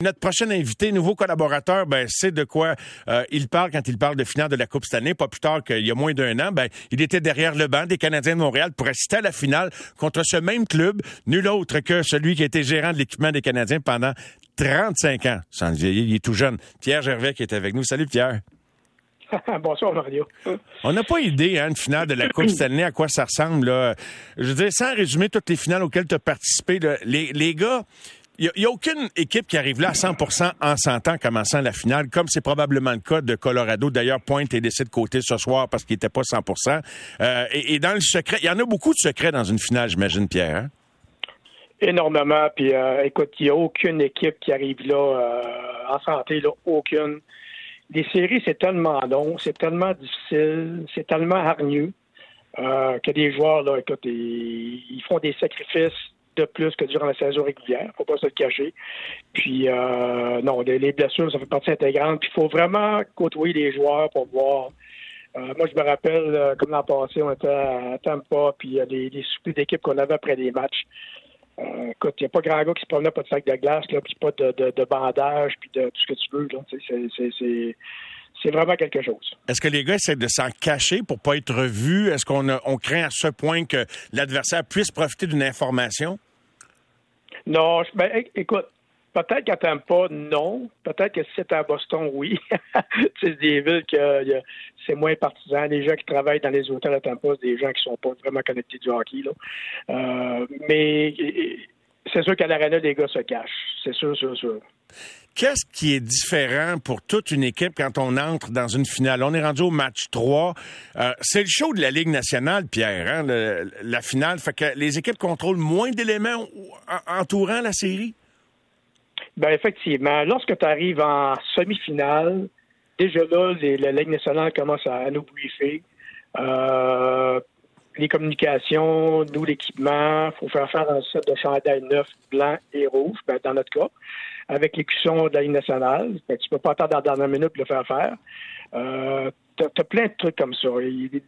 Notre prochain invité, nouveau collaborateur, ben, c'est de quoi euh, il parle quand il parle de finale de la Coupe cette année. Pas plus tard qu'il y a moins d'un an, ben, il était derrière le banc des Canadiens de Montréal pour assister à la finale contre ce même club, nul autre que celui qui était gérant de l'équipement des Canadiens pendant 35 ans. Sans vieillir, il est tout jeune. Pierre Gervais qui est avec nous. Salut Pierre. Bonsoir Mario. On n'a pas idée, hein, une finale de la Coupe cette année, à quoi ça ressemble. Là. Je veux dire, sans résumer toutes les finales auxquelles tu as participé, là, les, les gars, il n'y a, aucune équipe qui arrive là à 100% en s'entend commençant la finale, comme c'est probablement le cas de Colorado. D'ailleurs, Pointe est laissé de côté ce soir parce qu'il n'était pas 100% euh, et, dans le secret, il y en a beaucoup de secrets dans une finale, j'imagine, Pierre. Hein? Énormément. Puis, euh, écoute, il n'y a aucune équipe qui arrive là euh, en santé, là, aucune. Les séries, c'est tellement long, c'est tellement difficile, c'est tellement hargneux que les joueurs, là, écoute, ils font des sacrifices de plus que durant la saison régulière, faut pas se le cacher. Puis euh, non, les, blessures, ça fait partie intégrante. Puis il faut vraiment côtoyer les joueurs pour voir. Euh, moi, je me rappelle, euh, comme l'an passé, on était à Tampa, puis il y a des, soupers d'équipe qu'on avait après les matchs. écoute, il n'y a pas grand gars qui se promenait pas de sac de glace, puis pas de, de, bandage, puis de tout ce que tu veux. C'est vraiment quelque chose. Est-ce que les gars essaient de s'en cacher pour pas être vus? Est-ce qu'on on craint à ce point que l'adversaire puisse profiter d'une information? Non, ben, écoute, peut-être qu'à Tampa, non. Peut-être que si c'est à Boston, oui. c'est des villes que c'est moins partisan. Les gens qui travaillent dans les hôtels à Tampa, c'est des gens qui sont pas vraiment connectés du hockey. Là. Euh, mais c'est sûr qu'à l'aréna, les gars se cachent. C'est sûr, sûr, sûr. Qu'est-ce qui est différent pour toute une équipe quand on entre dans une finale? On est rendu au match 3. Euh, c'est le show de la Ligue nationale, Pierre, hein, la finale. Fait que les équipes contrôlent moins d'éléments entourant la série? Ben effectivement. Lorsque tu arrives en semi-finale, déjà là, la Ligue nationale commence à, nous briefer. Euh, les communications, nous, l'équipement, il faut faire faire un set de chandail neuf, blanc et rouge, ben, dans notre cas, avec l'écusson de la Ligue nationale. Tu peux pas attendre la dernière minute pour le faire faire. Euh, plein de trucs comme ça.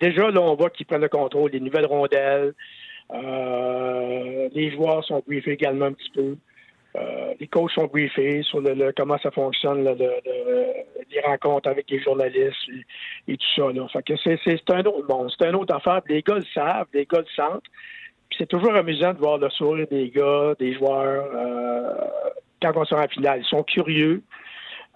déjà, là, on voit qu'ils prennent le contrôle des nouvelles rondelles. Euh, les joueurs sont briefés également un petit peu. Euh, les coachs sont briefés sur le, comment ça fonctionne, les rencontres avec les journalistes et, tout ça. Là. Fait que c'est, un autre bon, c'est une autre affaire. Les gars le savent, les gars le sentent. C'est toujours amusant de voir le sourire des gars, des joueurs, euh, quand on sort en finale. Ils sont curieux.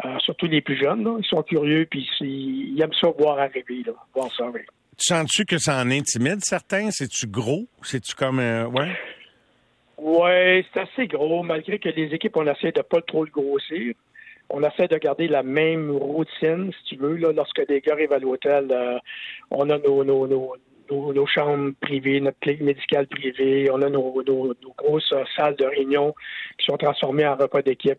Euh, surtout les plus jeunes, ils sont curieux, puis ils aiment ça voir arriver, là, voir ça arriver. Tu sens-tu que ça en intimide certains? C'est-tu gros? C'est-tu comme... ouais? Oui, c'est assez gros, malgré que les équipes, on essaie de pas trop le grossir. On essaie de garder la même routine, si tu veux. Là, lorsque des gars arrivent à l'hôtel, euh, on a nos, nos, nos, nos, chambres privées, notre clinique médicale privée, on a nos, nos, grosses euh, salles de réunion qui sont transformées en repas d'équipe.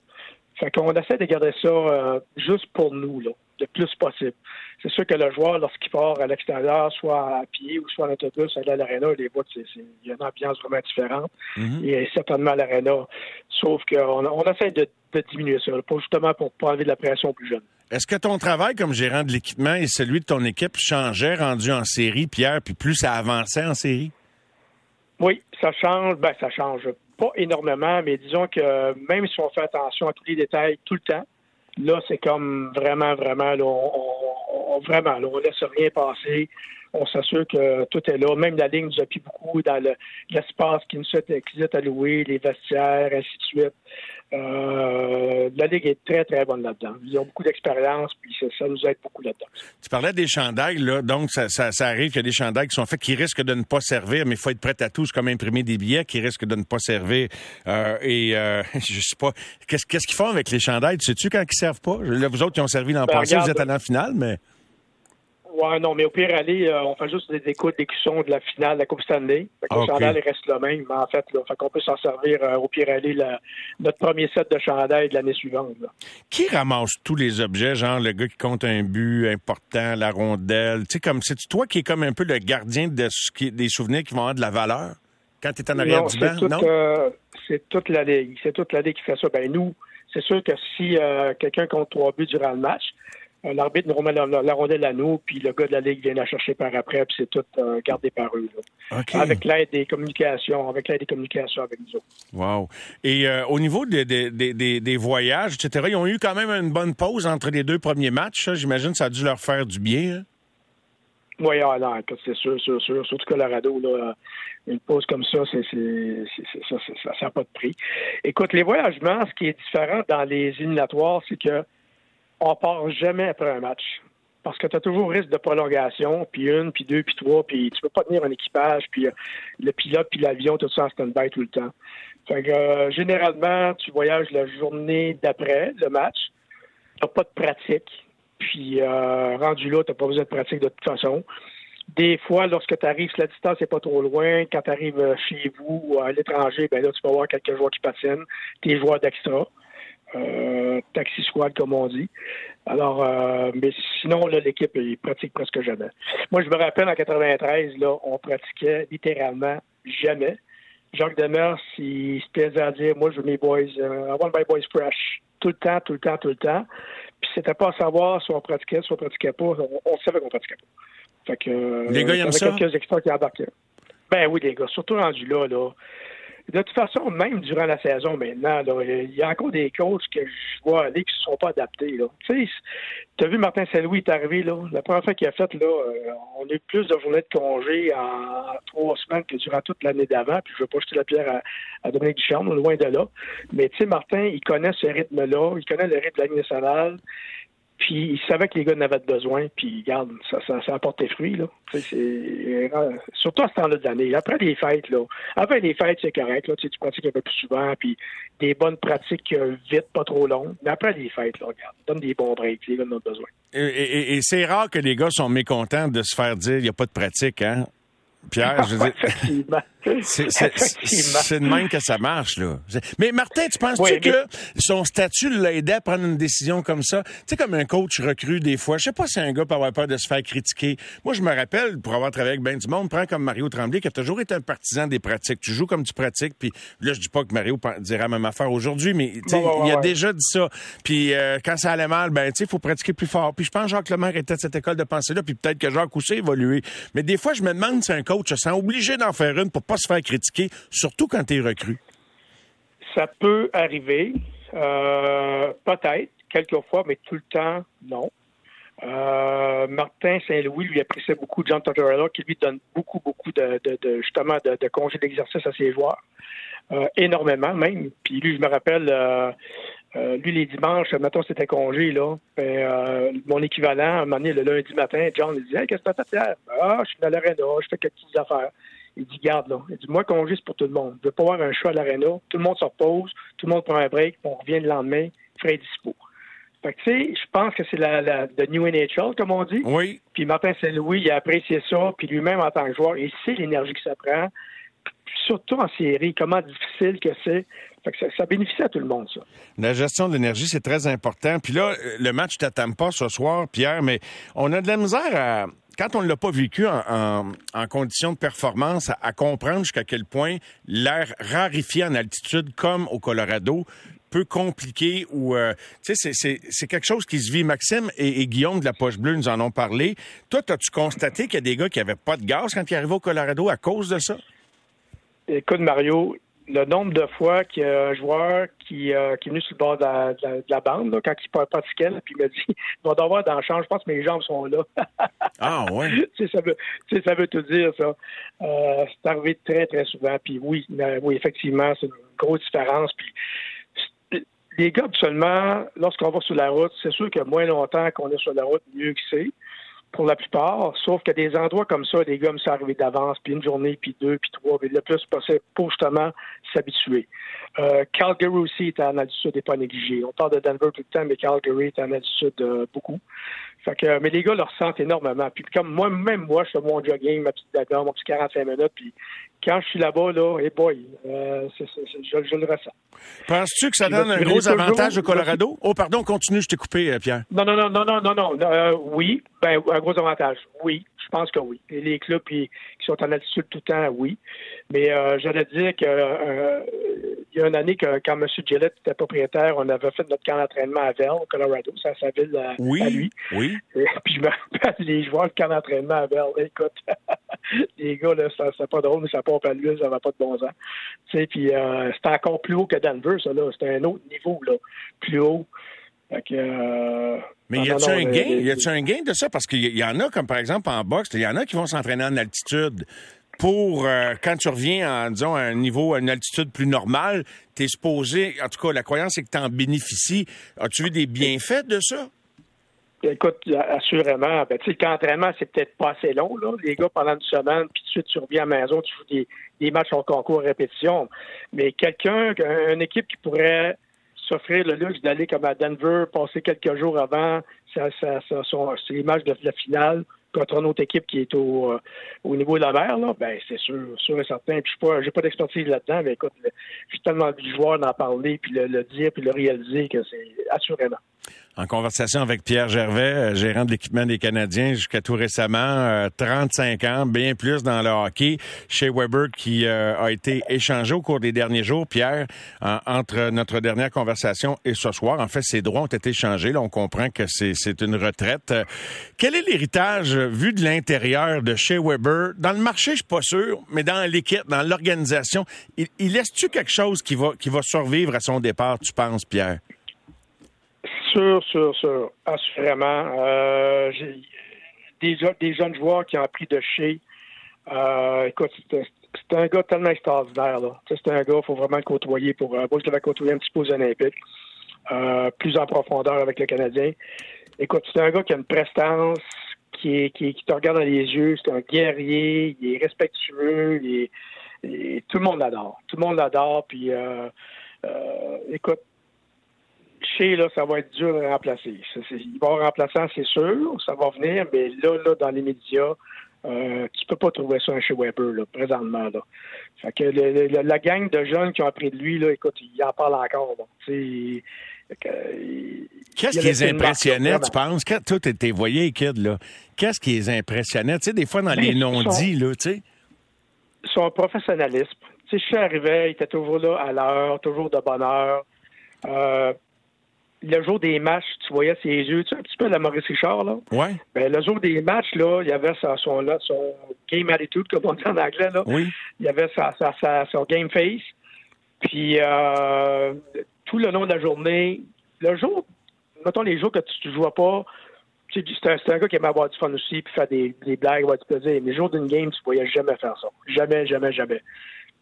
Fait qu'on essaie de garder ça euh, juste pour nous, là, le plus possible. C'est sûr que le joueur, lorsqu'il part à l'extérieur, soit à pied ou soit en autobus, aller à l'aréna, les voit, il y a une ambiance vraiment différente. Mm-hmm. Et certainement à l'aréna. Sauf qu'on on essaie de, diminuer ça, justement pour pas enlever de la pression aux plus jeunes. Est-ce que ton travail comme gérant de l'équipement et celui de ton équipe changeait rendu en série, Pierre, puis plus ça avançait en série? Oui, ça change. Ben, ça change pas énormément, mais disons que même si on fait attention à tous les détails tout le temps, là, c'est comme vraiment, vraiment, là, on, vraiment, là, on laisse rien passer. On s'assure que tout est là. Même la ligne nous appuie beaucoup dans l'espace qui nous est louer, les vestiaires, ainsi de suite. Euh, la Ligue est très, très bonne là-dedans. Ils ont beaucoup d'expérience, puis ça, nous aide beaucoup là-dedans. Tu parlais des chandails, là. Donc, ça, arrive qu'il y a des chandails qui sont faits qui risquent de ne pas servir, mais il faut être prêt à tous, comme imprimer des billets qui risquent de ne pas servir. Euh, et euh, je sais pas, qu'est-ce qu'ils font avec les chandails? Tu sais-tu quand ils servent pas? Là, vous autres qui ont servi l'an ben, passé, vous êtes à la finale, mais... Ouais, non, mais au pire aller, euh, on fait juste des écoutes d'écusson de la finale de la Coupe Stanley. Fait que le chandail reste le même, mais en fait, là, fait qu'on peut s'en servir euh, au pire aller notre premier set de chandail de l'année suivante. Qui ramasse tous les objets, genre le gars qui compte un but important, la rondelle, tu sais comme c'est toi qui es comme un peu le gardien de des souvenirs qui vont avoir de la valeur? Quand tu es en arrière du banc, non? Euh, c'est toute la ligue, c'est toute la ligue qui fait ça. Ben nous, c'est sûr que si quelqu'un compte trois buts durant le match, L'arbitre nous remet la, la, rondelle à nous, puis le gars de la Ligue vient la chercher par après, puis c'est tout gardé par eux. Avec l'aide des communications, avec l'aide des communications avec nous autres. Wow. Et au niveau des, des, des, des, voyages, etc., ils ont eu quand même une bonne pause entre les deux premiers matchs. J'imagine que ça a dû leur faire du bien. Hein? Oui, ah, c'est sûr, sûr, sûr. Surtout Colorado, là, une pause comme ça, c'est, ça n'a pas de prix. Écoute, les voyagements, ce qui est différent dans les éliminatoires, c'est que on part jamais après un match. Parce que tu as toujours risque de prolongation, puis une, puis deux, puis trois, puis tu peux pas tenir un équipage, puis euh, le pilote, puis l'avion, tout ça en stand-by tout le temps. Fait que, euh, généralement, tu voyages la journée d'après le match. Tu pas de pratique. Puis euh, rendu là, tu n'as pas besoin de pratique de toute façon. Des fois, lorsque tu arrives, la distance n'est pas trop loin, quand tu arrives chez vous ou à l'étranger, ben là, tu peux voir quelques joueurs qui patinent, tes joueurs d'extra. Euh, taxi squad, comme on dit. Alors, euh, mais sinon, l'équipe, il pratique presque jamais. Moi, je me rappelle, en 93, là, on pratiquait littéralement jamais. Jacques Demers, il se plaisait à dire, moi, je veux mes boys, euh, I want my boys fresh. Tout le temps, tout le temps, tout le temps. Puis c'était pas à savoir si on pratiquait, si on pratiquait pas. On, savait qu'on pratiquait pas. Fait que, les gars, ils aiment ça? quelques experts qui embarquaient. Ben oui, les gars, surtout rendu là, là. De toute façon, même durant la saison maintenant, il y a encore des coachs que je vois aller qui ne sont pas adaptés. Tu as vu Martin Saint-Louis est arrivé, là, la première fois qu'il a fait, là, euh, on a eu plus de journées de congé en, trois semaines que durant toute l'année d'avant. Puis je ne veux pas jeter la pierre à, Dominique Ducharme, loin de là. Mais tu sais, Martin, il connaît ce rythme-là, il connaît le rythme de la nationale. Puis il savait que les gars en avaient besoin, puis regarde, ça, ça, ça a porté fruit, là. C'est, euh, surtout à ce temps-là de l'année. Après les fêtes, là. Après les fêtes, c'est correct, là. Tu, tu pratiques un peu plus souvent, puis des bonnes pratiques euh, vite, pas trop longues. Mais après les fêtes, là, regarde, donne des bons breaks, les gars en ont besoin. Et, et c'est rare que les gars sont mécontents de se faire dire il n'y a pas de pratique, hein? Pierre, je veux dire. C'est de même que ça marche, là. Mais Martin, tu penses-tu que son statut l'a aidé à prendre une décision comme ça? Tu sais, comme un coach recrue des fois. Je sais pas si un gars peut avoir peur de se faire critiquer. Moi, je me rappelle, pour avoir travaillé avec ben du monde, prends comme Mario Tremblay, qui a toujours été un partisan des pratiques. Tu joues comme tu pratiques, puis là, je dis pas que Mario dira la même affaire aujourd'hui, mais il a déjà dit ça. Puis euh, quand ça allait mal, ben, tu sais, il faut pratiquer plus fort. Puis je pense que Jacques Lemaire était de cette école de pensée-là, puis peut-être que Jacques a évolué. Mais des fois, je me demande si un coach se sent obligé d'en faire une pour pas se faire critiquer, surtout quand tu es recru? Ça peut arriver. Euh, peut-être, quelquefois, mais tout le temps, non. Euh, Martin Saint-Louis lui appréciait beaucoup John Tortorella, qui lui donne beaucoup, beaucoup de, justement de, congés d'exercice à ses joueurs. Euh, énormément même. Puis lui, je me rappelle, lui, les dimanches, mettons, c'était congé, là. Ben, mon équivalent, à un moment donné, le lundi matin, John, il disait Qu'est-ce que tu as fait hier? Ah, je suis dans l'aréna, je fais quelques affaires. Il dit, garde, là. Il dit, moi, congé, c'est pour tout le monde. Je veux pas avoir un choix à l'aréna. Tout le monde se repose, tout le monde prend un break, on revient le lendemain, frais dispo. Fait que, tu sais, je pense que c'est la, la the New NHL, comme on dit. Oui. Puis Martin Saint-Louis, il a apprécié ça, puis lui-même, en tant que joueur, il sait l'énergie que ça prend. Surtout en série, comment difficile que c'est. Fait que ça, ça, bénéficie à tout le monde, ça. La gestion de l'énergie, c'est très important. Puis là, le match t'attends pas ce soir, Pierre, mais on a de la misère à quand on ne l'a pas vécu en, conditions de performance, à, comprendre jusqu'à quel point l'air rarifié en altitude, comme au Colorado, peut compliquer ou euh, tu sais c'est quelque chose qui se vit. Maxime et, Guillaume de la poche bleue nous en ont parlé. Toi as-tu constaté qu'il y a des gars qui avaient pas de gaz quand ils arrivaient au Colorado à cause de ça? Écoute Mario le nombre de fois qu'il y a un joueur qui, euh, qui est venu sur le bord de la, bande, là, quand il pratiquait, puis il m'a dit il va devoir dans le champ, je pense que mes jambes sont là. ah ouais. ça, veut, ça veut tout dire, ça. Euh, c'est arrivé très, très souvent. Puis oui, euh, oui, effectivement, c'est une grosse différence. Puis les gars, seulement, lorsqu'on va sur la route, c'est sûr que moins longtemps qu'on est sur la route, mieux que c'est pour la plupart, sauf que des endroits comme ça, des gars me sont arrivés d'avance, puis une journée, puis deux, puis trois, mais le plus possible pour justement s'habituer. Euh, Calgary aussi est en altitude n'est pas négligé. On parle de Denver tout le temps, mais Calgary est en altitude euh, beaucoup. Fait que, mais les gars le ressentent énormément. Puis comme moi, même moi, je fais mon jogging, ma petite d'accord, mon petit 45 minutes, puis quand je suis là-bas, là, hey boy, euh, je, le ressens. Penses-tu que ça donne un gros avantage au Colorado? Oh, pardon, continue, je t'ai coupé, Pierre. Non, non, non, non, non, non, non. oui, ben, un gros avantage. Oui, Je pense que oui. les clubs qui, sont en altitude tout le temps, oui. Mais euh, j'allais dire que euh, il y a une année que quand M. Gillette était propriétaire, on avait fait notre camp d'entraînement à Vail, au Colorado, c'est à sa ville à, oui, lui. Oui. Et puis je me rappelle les joueurs de camp d'entraînement à Vail. Écoute, les gars, là, c'est pas drôle, mais ça pompe à l'huile, ça va pas de bon sens. Tu sais, puis euh, c'était encore plus haut que Denver, ça là. C'était un autre niveau, là. Plus haut. Euh, mais y a-tu un un gain de ça? Parce qu'il y en a, comme par exemple en boxe, il y en a qui vont s'entraîner en altitude pour euh, quand tu reviens en disons à un niveau, à une altitude plus normale, tu es supposé, en tout cas, la croyance c'est que tu en bénéficies. As-tu vu des bienfaits de ça? Écoute, assurément. Ben, tu sais, l'entraînement, c'est peut-être pas assez long, là. Les gars, pendant une semaine, puis tout de suite, tu reviens à la maison, tu joues des, des matchs en concours à répétition. Mais quelqu'un, une équipe qui pourrait s'offrir le luxe d'aller comme à Denver, passer quelques jours avant ça, ça, ça, c'est l'image de la finale contre une autre équipe qui est au, euh, au niveau de la mer, là, ben c'est sûr, sûr et certain. Puis je n'ai pas, d'expertise là-dedans, mais écoute, suis tellement du joueur d'en parler, puis le, le dire, puis le réaliser que c'est assurément en conversation avec Pierre Gervais, euh, gérant de l'équipement des Canadiens jusqu'à tout récemment, 35 euh, ans, bien plus dans le hockey, chez Weber qui euh, a été échangé au cours des derniers jours, Pierre, entre notre dernière conversation et ce soir. En fait, ses droits ont été changés. Là, on comprend que c'est une retraite. Quel est l'héritage vu de l'intérieur de chez Weber? Dans le marché, je suis pas sûr, mais dans l'équipe, dans l'organisation, il, il laisse-tu quelque chose qui va, qui va survivre à son départ, tu penses, Pierre? Sûr, sûr, sûr. Assurément. Euh, des, jeunes joueurs qui ont appris de chez. Euh, écoute, c'est un gars tellement extraordinaire. C'est un gars, il faut vraiment le côtoyer pour. Euh, moi, je côtoyé un petit peu aux Olympiques. Euh, plus en profondeur avec le Canadien. Écoute, c'est un gars qui a une prestance, qui, est, qui, te regarde dans les yeux. C'est un guerrier, il est respectueux, il tout le monde l'adore. Tout le monde l'adore. Puis, écoute, là, ça va être dur à remplacer. il va avoir remplaçant, c'est sûr, ça va venir, mais là, là, dans les médias, euh, tu peux pas trouver ça chez Weber, là, présentement. Là. Fait que la gang de jeunes qui ont appris de lui, là, écoute, il en parle encore. Qu'est-ce qui les impressionnait, tu penses? Quand toi, t'es voyé, kid, là, qu'est-ce qui les impressionnait? Tu sais, des fois, dans ben, les non-dits, là, tu sais. Son professionnalisme. Tu sais, je suis arrivé, il était toujours là à l'heure, toujours de bonne heure. Euh, le jour des matchs, tu voyais ses yeux, tu sais, un petit peu la Maurice Richard, là. Ouais. Ben, le jour des matchs, là, il y avait son, son, là, son game attitude, comme on dit en anglais, là. Oui. Il y avait sa, sa, sa, son game face. Puis, euh, tout le long de la journée, le jour, mettons les jours que tu ne jouais pas, c'est un, un, gars qui aimait avoir du fun aussi, puis faire des, des blagues, avoir du plaisir. Mais le jour d'une game, tu ne voyais jamais faire ça. Jamais, jamais, jamais.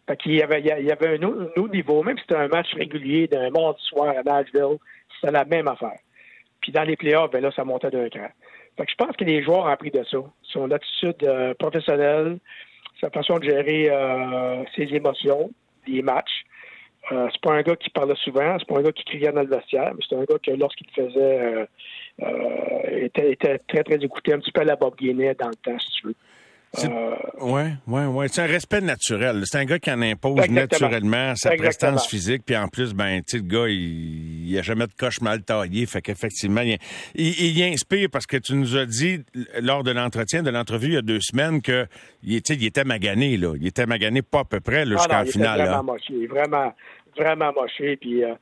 Fait qu'il y avait, il y avait un autre, niveau, même si c'était un match régulier d'un mardi soir à Nashville, c'est la même affaire. Puis dans les playoffs, ben là, ça montait d'un cran. Fait que je pense que les joueurs ont appris de ça. Son attitude euh, professionnelle, sa façon de gérer euh, ses émotions, les matchs. Euh, c'est pas un gars qui parlait souvent, c'est pas un gars qui criait dans le vestiaire, mais c'est un gars que lorsqu'il faisait était, était, très, très écouté, un petit peu à la Bob Guinée dans le temps, si tu veux. Ouais, ouais, ouais. C'est un respect naturel. C'est un gars qui en impose naturellement sa prestance physique, puis en plus, ben, tu le gars, il, il a jamais de coche mal taillé, fait qu'effectivement, il, il, inspire parce que tu nous as dit lors de l'entretien, de l'entrevue il y a deux semaines que, il, il était magané là, il était magané pas à peu près jusqu'à la finale. Vraiment moché, vraiment, vraiment moché, puis. Euh,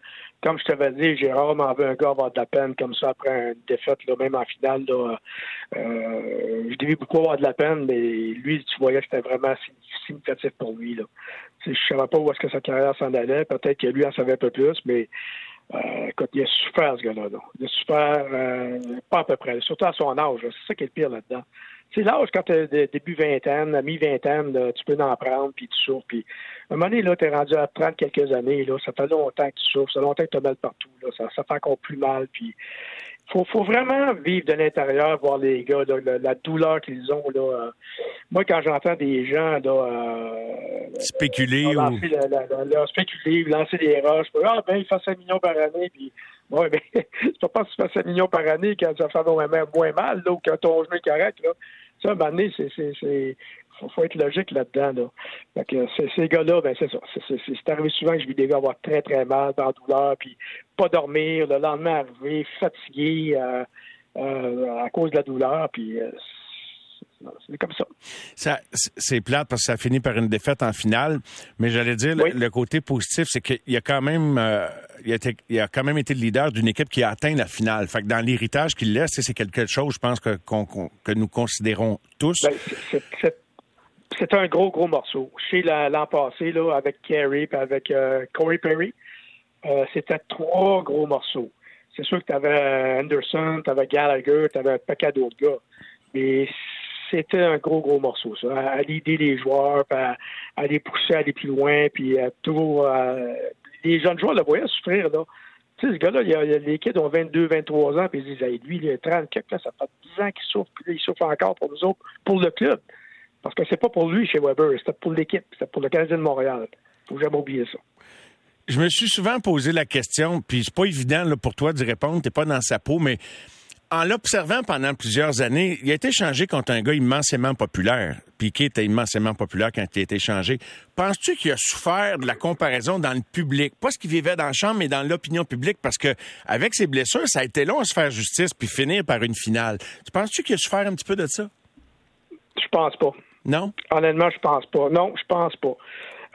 comme je t'avais dit, rarement vu un gars avoir de la peine comme ça après une défaite, là, même en finale. Là, euh, je devais beaucoup avoir de la peine, mais lui, tu voyais que c'était vraiment significatif pour lui. Là. Je ne savais pas où est-ce que sa carrière s'en allait. Peut-être que lui en savait un peu plus, mais euh, écoute, il a souffert, ce gars-là. Là. Il a souffert euh, pas à peu près, surtout à son âge. C'est ça qui est le pire là-dedans. C'est l'âge quand tu es début vingtaine, mi-vingtaine, tu peux en prendre, puis tu souffres. Puis, à un moment donné, tu es rendu à prendre quelques années, là, ça fait longtemps que tu souffres, ça fait longtemps que tu as mal partout, là, ça, ça fait encore plus mal. Puis, faut, faut vraiment vivre de l'intérieur, voir les gars, la, douleur qu'ils ont. Là, euh. moi, quand j'entends des gens là, euh, spéculer lancer, ou... spéculer, lancer des roches, ah ben il fait 5 millions par année, puis ouais, mais c'est pas parce que tu fais 5 millions par année quand ça fait moins, moins mal, là, ou quand ton genou est correct, là. Ça, donné, c'est, faut, faut être logique là-dedans. Là. que ces gars-là, ben c'est ça. C'est, arrivé souvent que je vis des gars avoir très, très mal, dans la douleur, puis pas dormir, le lendemain arriver fatigué euh, euh, à cause de la douleur, puis euh, C'est comme ça. ça c'est plate parce que ça finit par une défaite en finale, mais j'allais dire, le, côté positif, c'est qu'il a quand même... Euh, il, a quand même été le leader d'une équipe qui a atteint la finale. Fait que dans l'héritage qu'il laisse, c'est quelque chose, je pense, que, nous considérons tous. Ben, c'est un gros, gros morceau. Chez l'an passé, là, avec Kerry et avec euh, Corey Perry, euh, c'était trois gros morceaux. C'est sûr que tu avais Anderson, tu avais Gallagher, tu avais un d'autres gars. Mais c'était un gros, gros morceau, ça. À, aider les joueurs, à, à, les pousser à aller plus loin, puis à toujours. Les jeunes joueurs le voyaient souffrir, là. Tu sais, ce gars-là, les kids ont 22, 23 ans, puis ils disent, lui, il a 30 là, ça fait 10 ans qu'il souffre, puis il souffre encore pour nous autres, pour le club. Parce que c'est pas pour lui chez Weber, c'était pour l'équipe, c'était pour le Canadien de Montréal. Faut jamais oublier ça. Je me suis souvent posé la question, puis c'est pas évident là, pour toi d'y répondre, t'es pas dans sa peau, mais en l'observant pendant plusieurs années, il a été changé contre un gars immensément populaire. Piquet était immensément populaire quand il a été changé. Penses-tu qu'il a souffert de la comparaison dans le public? Pas ce qu'il vivait dans la chambre, mais dans l'opinion publique, parce que avec ses blessures, ça a été long à se faire justice puis finir par une finale. Tu penses-tu qu'il a souffert un petit peu de ça? Je pense pas. Non? Honnêtement, je pense pas. Non, je pense pas.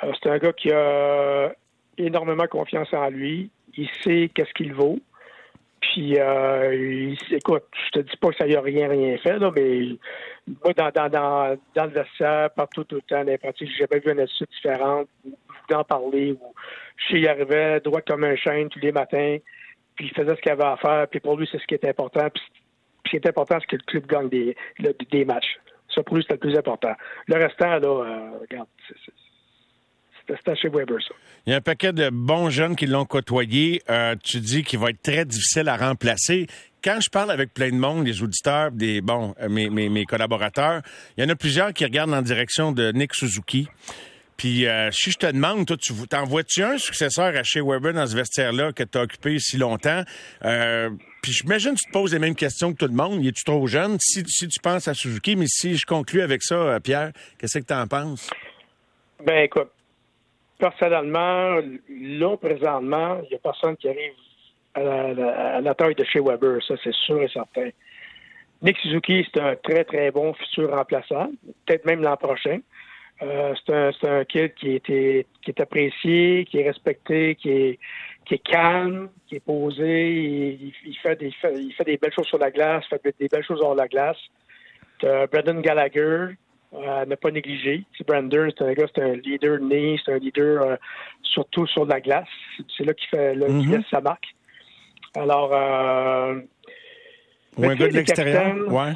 Euh, c'est un gars qui a énormément confiance en lui. Il sait qu'est-ce qu'il vaut. Puis, euh, écoute, je te dis pas que ça y a rien, rien fait, là, mais moi, dans, dans, dans, dans le vestiaire, partout, tout le temps, dans les pratiques, j'ai jamais vu une attitude différente, d'en parler, où je y arrivais droit comme un chêne tous les matins, puis il faisait ce qu'il avait à faire, puis pour lui, c'est ce qui était important. Puis, ce qui est important, c'est que le club gagne des, des matchs. Ça, pour lui, c'était le plus important. Le restant, là, euh, regarde, c'est chez Weber, ça. Il y a un paquet de bons jeunes qui l'ont côtoyé. Euh, tu dis qu'il va être très difficile à remplacer. Quand je parle avec plein de monde, les auditeurs, des bon, euh, mes, mes, mes collaborateurs, il y en a plusieurs qui regardent en direction de Nick Suzuki. Puis euh, si je te demande, toi, tu t'envoies-tu un successeur à chez Weber dans ce vestiaire-là que tu as occupé si longtemps? Euh, puis j'imagine que tu te poses les mêmes questions que tout le monde. Es-tu trop jeune? Si, si tu penses à Suzuki, mais si je conclue avec ça, Pierre, qu'est-ce que tu en penses? Ben écoute, personnellement, là, présentement, il n'y a personne qui arrive à la, taille de chez Weber, ça c'est sûr et certain. Nick Suzuki, c'est un très, très bon futur remplaçant, peut-être même l'an prochain. Euh, c'est un, un kid qui, qui est apprécié, qui est respecté, qui est, qui est calme, qui est posé, il, fait des, il fait des belles choses sur la glace, fait des belles choses hors la glace. Brendan Gallagher, à ne pas négliger. Brander, c'est un gars, c'est un leader né, c'est un leader euh, surtout sur la glace. C'est là qu'il fait, là, mm-hmm. laisse sa marque. Alors, euh, Ou un gars de l'extérieur, ouais.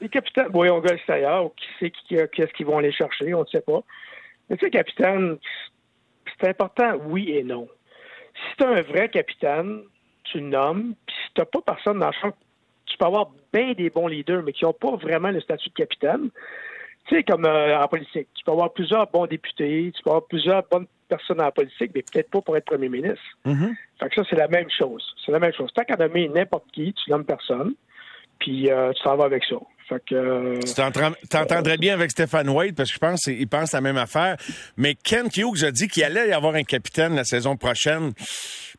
Les capitaines, oui, un gars de l'extérieur, qui sait qui, qu'est-ce qu'ils vont aller chercher, on ne sait pas. Mais tu sais, capitaine, c'est important, oui et non. Si tu un vrai capitaine, tu le nommes, puis si tu n'as pas personne dans le champ peux avoir bien des bons leaders, mais qui n'ont pas vraiment le statut de capitaine. Tu sais, comme euh, en politique, tu peux avoir plusieurs bons députés, tu peux avoir plusieurs bonnes personnes en politique, mais peut-être pas pour être premier ministre. Mm-hmm. Fait que ça, c'est la même chose. C'est la même chose. Tant qu'à nommer n'importe qui, tu nommes personne, puis euh, tu t'en vas avec ça. Euh, tu t'entendrais bien avec Stéphane Wade parce que je pense qu'il pense la même affaire. Mais Kent Hughes a dit qu'il allait y avoir un capitaine la saison prochaine.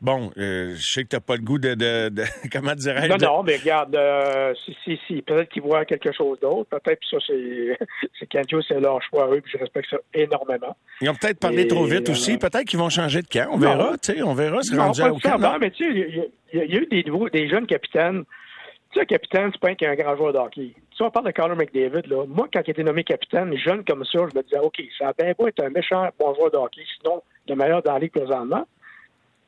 Bon, euh, je sais que tu n'as pas le goût de, de, comment dirais-je? Non, non, mais regarde, euh, si, si, si, peut-être qu'il voit quelque chose d'autre. Peut-être que ça, c'est Kent Hughes, c'est leur choix eux, puis je respecte ça énormément. Ils ont peut-être parlé trop vite aussi. Peut-être qu'ils vont changer de camp. On verra, tu sais, on verra. C'est rendu à aucun. mais tu sais, il y, a eu des, des jeunes capitaines tu sais, capitaine, c'est pas un, un grand joueur de hockey. Tu on parle de Connor McDavid, là. Moi, quand il était nommé capitaine, jeune comme ça, je me disais, OK, ça a bien beau être un méchant bon joueur de hockey, sinon le meilleur dans la ligue présentement.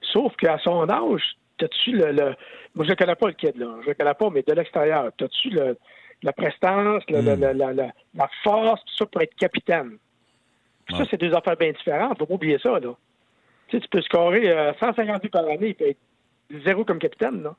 Sauf qu'à son âge, t'as-tu le, le, Moi, je ne connais pas le kid, là. Je le connais pas, mais de l'extérieur, t'as-tu le, la prestance, le, mm. la, la, la, force, tout ça pour être capitaine? Ça, c'est deux affaires bien différentes. Faut pas oublier ça, là. Tu sais, tu peux scorer 150 buts par année et être zéro comme capitaine, là.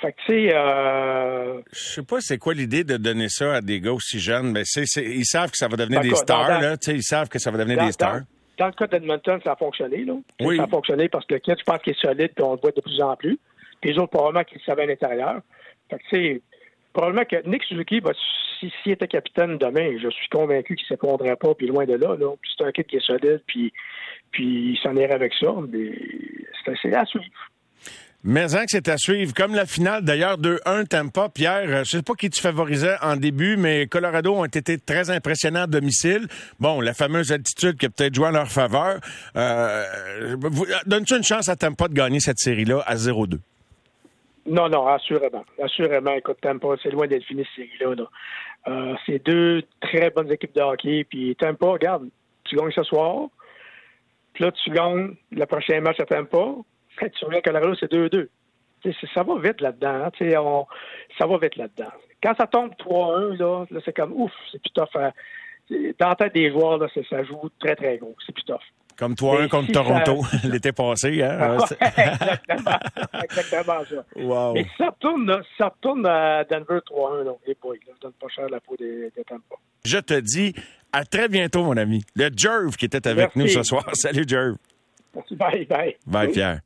Fait que, tu sais... Euh... Je sais pas c'est quoi l'idée de donner ça à des gars aussi jeunes, mais c'est, ils savent que ça va devenir des stars, là. Tu sais, ils savent que ça va devenir des stars. Dans, le cas d'Edmonton, ça a fonctionné, là. Oui. Ça a fonctionné parce que le kid, je pense qu'il est solide, puis on le voit de plus en plus. Puis les autres, probablement qu'ils le savaient à l'intérieur. Fait que, tu sais, probablement que Nick Suzuki, bah, s'il si, était capitaine demain, je suis convaincu qu'il ne s'effondrerait pas, puis loin de là, là. Puis c'est un kid qui est solide, puis, puis il s'en irait avec ça. Mais c'est assez à suivre. Mais hein, que c'est à suivre. Comme la finale, d'ailleurs, 2-1 Tampa. Pierre, euh, je sais pas qui tu favorisais en début, mais Colorado ont été très impressionnants à domicile. Bon, la fameuse altitude qui a peut-être joué en leur faveur. Euh, Donnes-tu une chance à Tampa de gagner cette série-là à 0-2? Non, non, assurément. Assurément. Écoute, Tampa, c'est loin d'être fini cette série-là. Euh, c'est deux très bonnes équipes de hockey. Puis Tampa, regarde, tu gagnes ce soir. Puis là, tu gagnes le prochain match à Tampa tu reviens à Colorado, c'est 2-2. Ça va vite là-dedans. Hein, ça va vite là-dedans. Quand ça tombe 3-1, là, c'est comme ouf, c'est plus tough. Dans la tête des joueurs, là, ça joue très, très gros. C'est plus tough. Comme 3-1 contre Toronto l'été passé. Hein? exactement. exactement ça. Wow. Mais si ça retourne, ça retourne à Denver 3-1, là, et boy, là, donne pas cher la peau des, des Tampa. Je te dis à très bientôt, mon ami. Le Jerv qui était avec nous ce soir. Salut, Jerv. Bye, bye. Bye, Pierre.